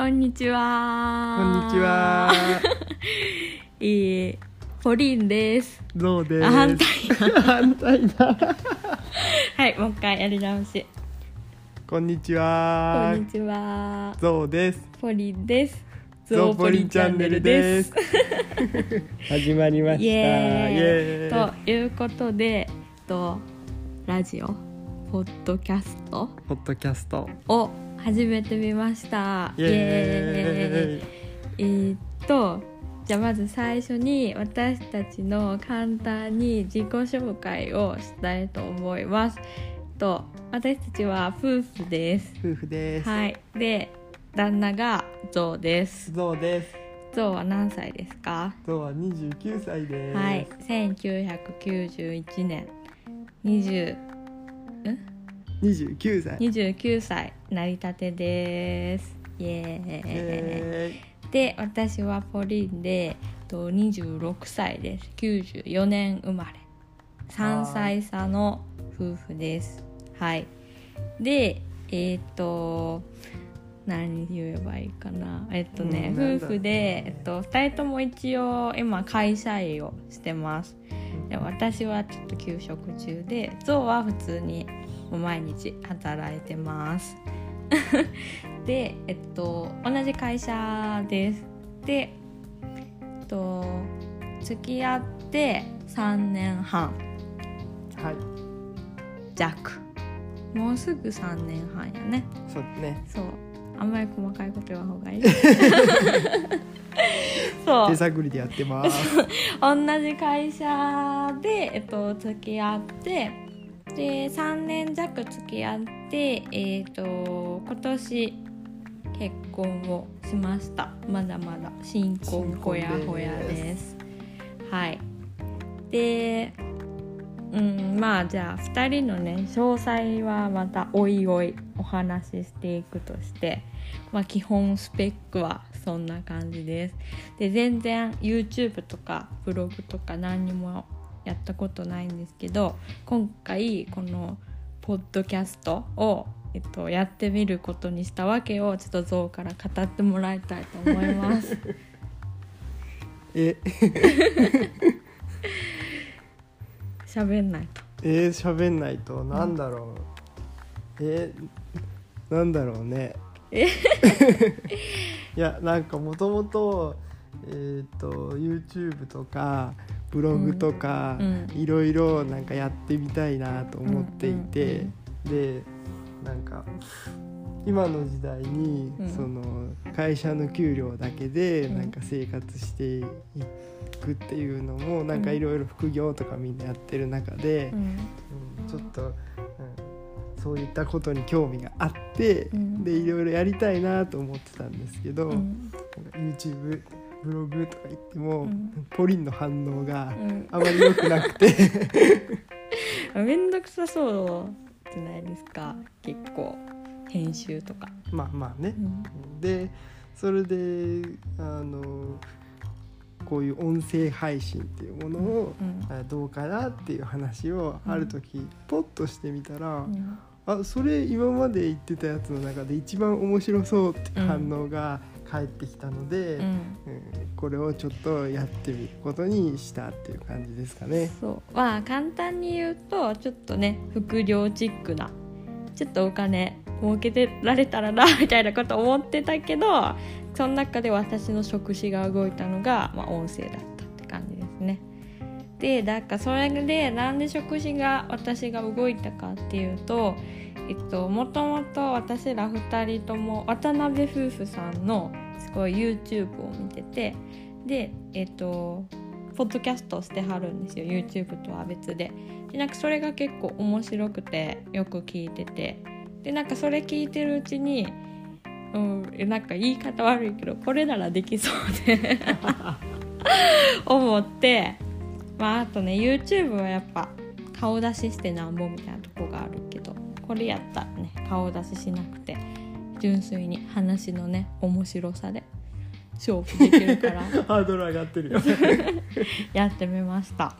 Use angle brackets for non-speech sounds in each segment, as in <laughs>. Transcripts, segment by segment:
こんにちは。こんにち。は。<laughs> えー、ポリンです。ゾウです。あ反対反対だ。<laughs> はい、もう一回やり直し。こんにちこはんに。ちは。ゾウです。ポリンです。ゾウポリンチャンネルです。始まりました。イエーイイエーイということで、とラジオ、ポッドキャストポッドキャスト。を初めて見ましたイエーイえーっとじゃあまず最初に私たちの簡単に自己紹介をしたいと思います。と私たちは夫婦です。夫婦です。はい。で旦那がゾウです。ゾウです。ゾウは何歳ですか？ゾウは二十九歳です。はい。1991年20ん？29歳。29歳成り立てです。イエーイ。で私はポリンで26歳です。94年生まれ。3歳差の夫婦です。はい。でえっ、ー、と何言えばいいかな。えっとね、うん、夫婦で、えっと、2人とも一応今会社員をしてます。で私はちょっと休職中でゾウは普通にもう毎日働いてます <laughs> でえっと同じ会社ですでえっと付き合って3年半。はい。弱もうすぐ3年半やねそうね。そうあんまり細かいこと言わん方がいい <laughs> そう手探りでやってます。同じ会社で、えっと、付き合ってで3年弱付き合って、えっと今年結婚をしました。まだまだ新婚ほやほやです。はい。でうんまあじゃあ2人のね詳細はまたおいおいお話ししていくとして、まあ、基本スペックはそんな感じです。で全然 YouTube とかブログとか何にもやったことないんですけど今回このポッドキャストを、えっと、やってみることにしたわけをちょっとゾウから語ってもらいたいと思います。<laughs> え、喋んないと。えー、喋んないと、なんだろう。えー、なんだろうね。え <laughs> いやなんかもともとえっ、と YouTube とかブログとか、うん。いろいろなんかやってみたいなと思っていて、でなんか今の時代に、うん。その会社の給料だけでうん。なんか生活していくっていうのもなんかいろいろ副業とかみんなやってる中でう、ん。うんちょっと、うん、そういったことに興味があって、うん。でいろいろやりたいなと思ってたんですけど、うん。YouTube ブログとか言っても、うん。ポリンの反応がうん。あまり良くなくて。<laughs> めんどくさそうじゃないですか。結構編集とか。まあまあね。う。ん。でそれであのこういう音声配信っていうものを、うん。あどうかなっていう話をある時ポッとしてみたら、うんあそれ今まで言ってたやつの中で一番面白そうってうん反応が返ってきたので、うんうんこれをちょっとやってみることにしたっていう感じですかね。そうまあ簡単に言うとちょっとね副業チックなちょっとお金儲けてられたらなみたいなこと思ってたけどその中で私の職種が動いたのが、まあ、音声だったって感じですね。でだかそれでなんで職種が私が動いたかっていうとえっともともと私ら2人とも渡辺夫婦さんのすごい YouTube を見ててでえっとポッドキャストしてはるんですよ YouTube とは別で。でなんかそれが結構面白くてよく聞いてて。でなんかそれ聞いてるうちにうんなんか言い方悪いけどこれならできそうで <laughs> 思ってまああとね YouTube はやっぱ顔出ししてなんぼみたいなとこがあるけどこれやったらね顔出ししなくて純粋に話のね面白さで勝負できるから。<laughs> ハードル上がってるよ。<laughs> やってみました。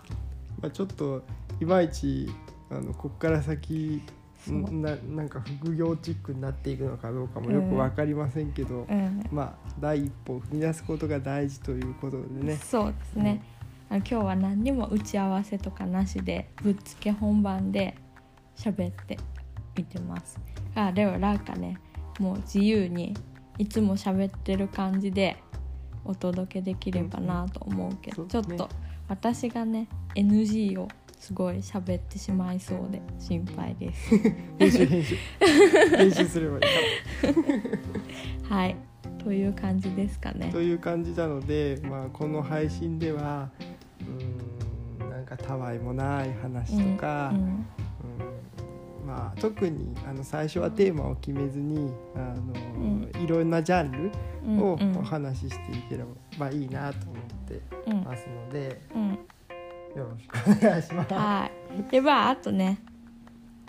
まあちょっといまいちあのこっから先ななんか副業チックになっていくのかどうかもよく分かりませんけど、うん。まあ第一歩を踏み出すことが大事ということでね。そうですね、あの今日は何にも打ち合わせとかなしでぶっつけ本番で喋ってみてます。あでもなんかねもう自由にいつも喋ってる感じでお届けできればなと思うけど、うんそうねちょっと私がね NG をすごい喋ってしまいそうで心配です。編集編集。<laughs> 編集すればいいか。<laughs> はい。という感じですかね。らという感じなので、まあ、この配信ではかたわいもない話とか、うんうん。まあ、特にあの最初はテーマを決めずにあの、いろんなジャンルうんをうん。お話ししていければいいなと思ってうん。ますので、うん。よろしくお願いします。はい。でまああとね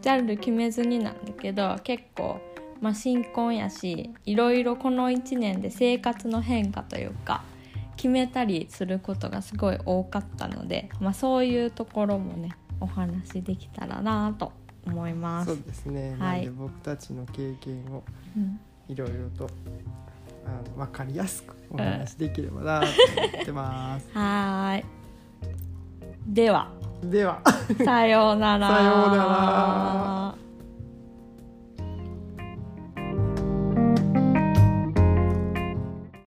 ジャンル決めずになんだけど結構、まあ、新婚やしいろいろこの1年で生活の変化というか決めたりすることがすごい多かったので、まあ、そういうところもねお話できたらなと思います。そうですね、はいなんで僕たちの経験をうんいろいろとあの分かりやすくお話しできればなと思ってます。<laughs> はーい。ではではさようなら。<laughs> さようなら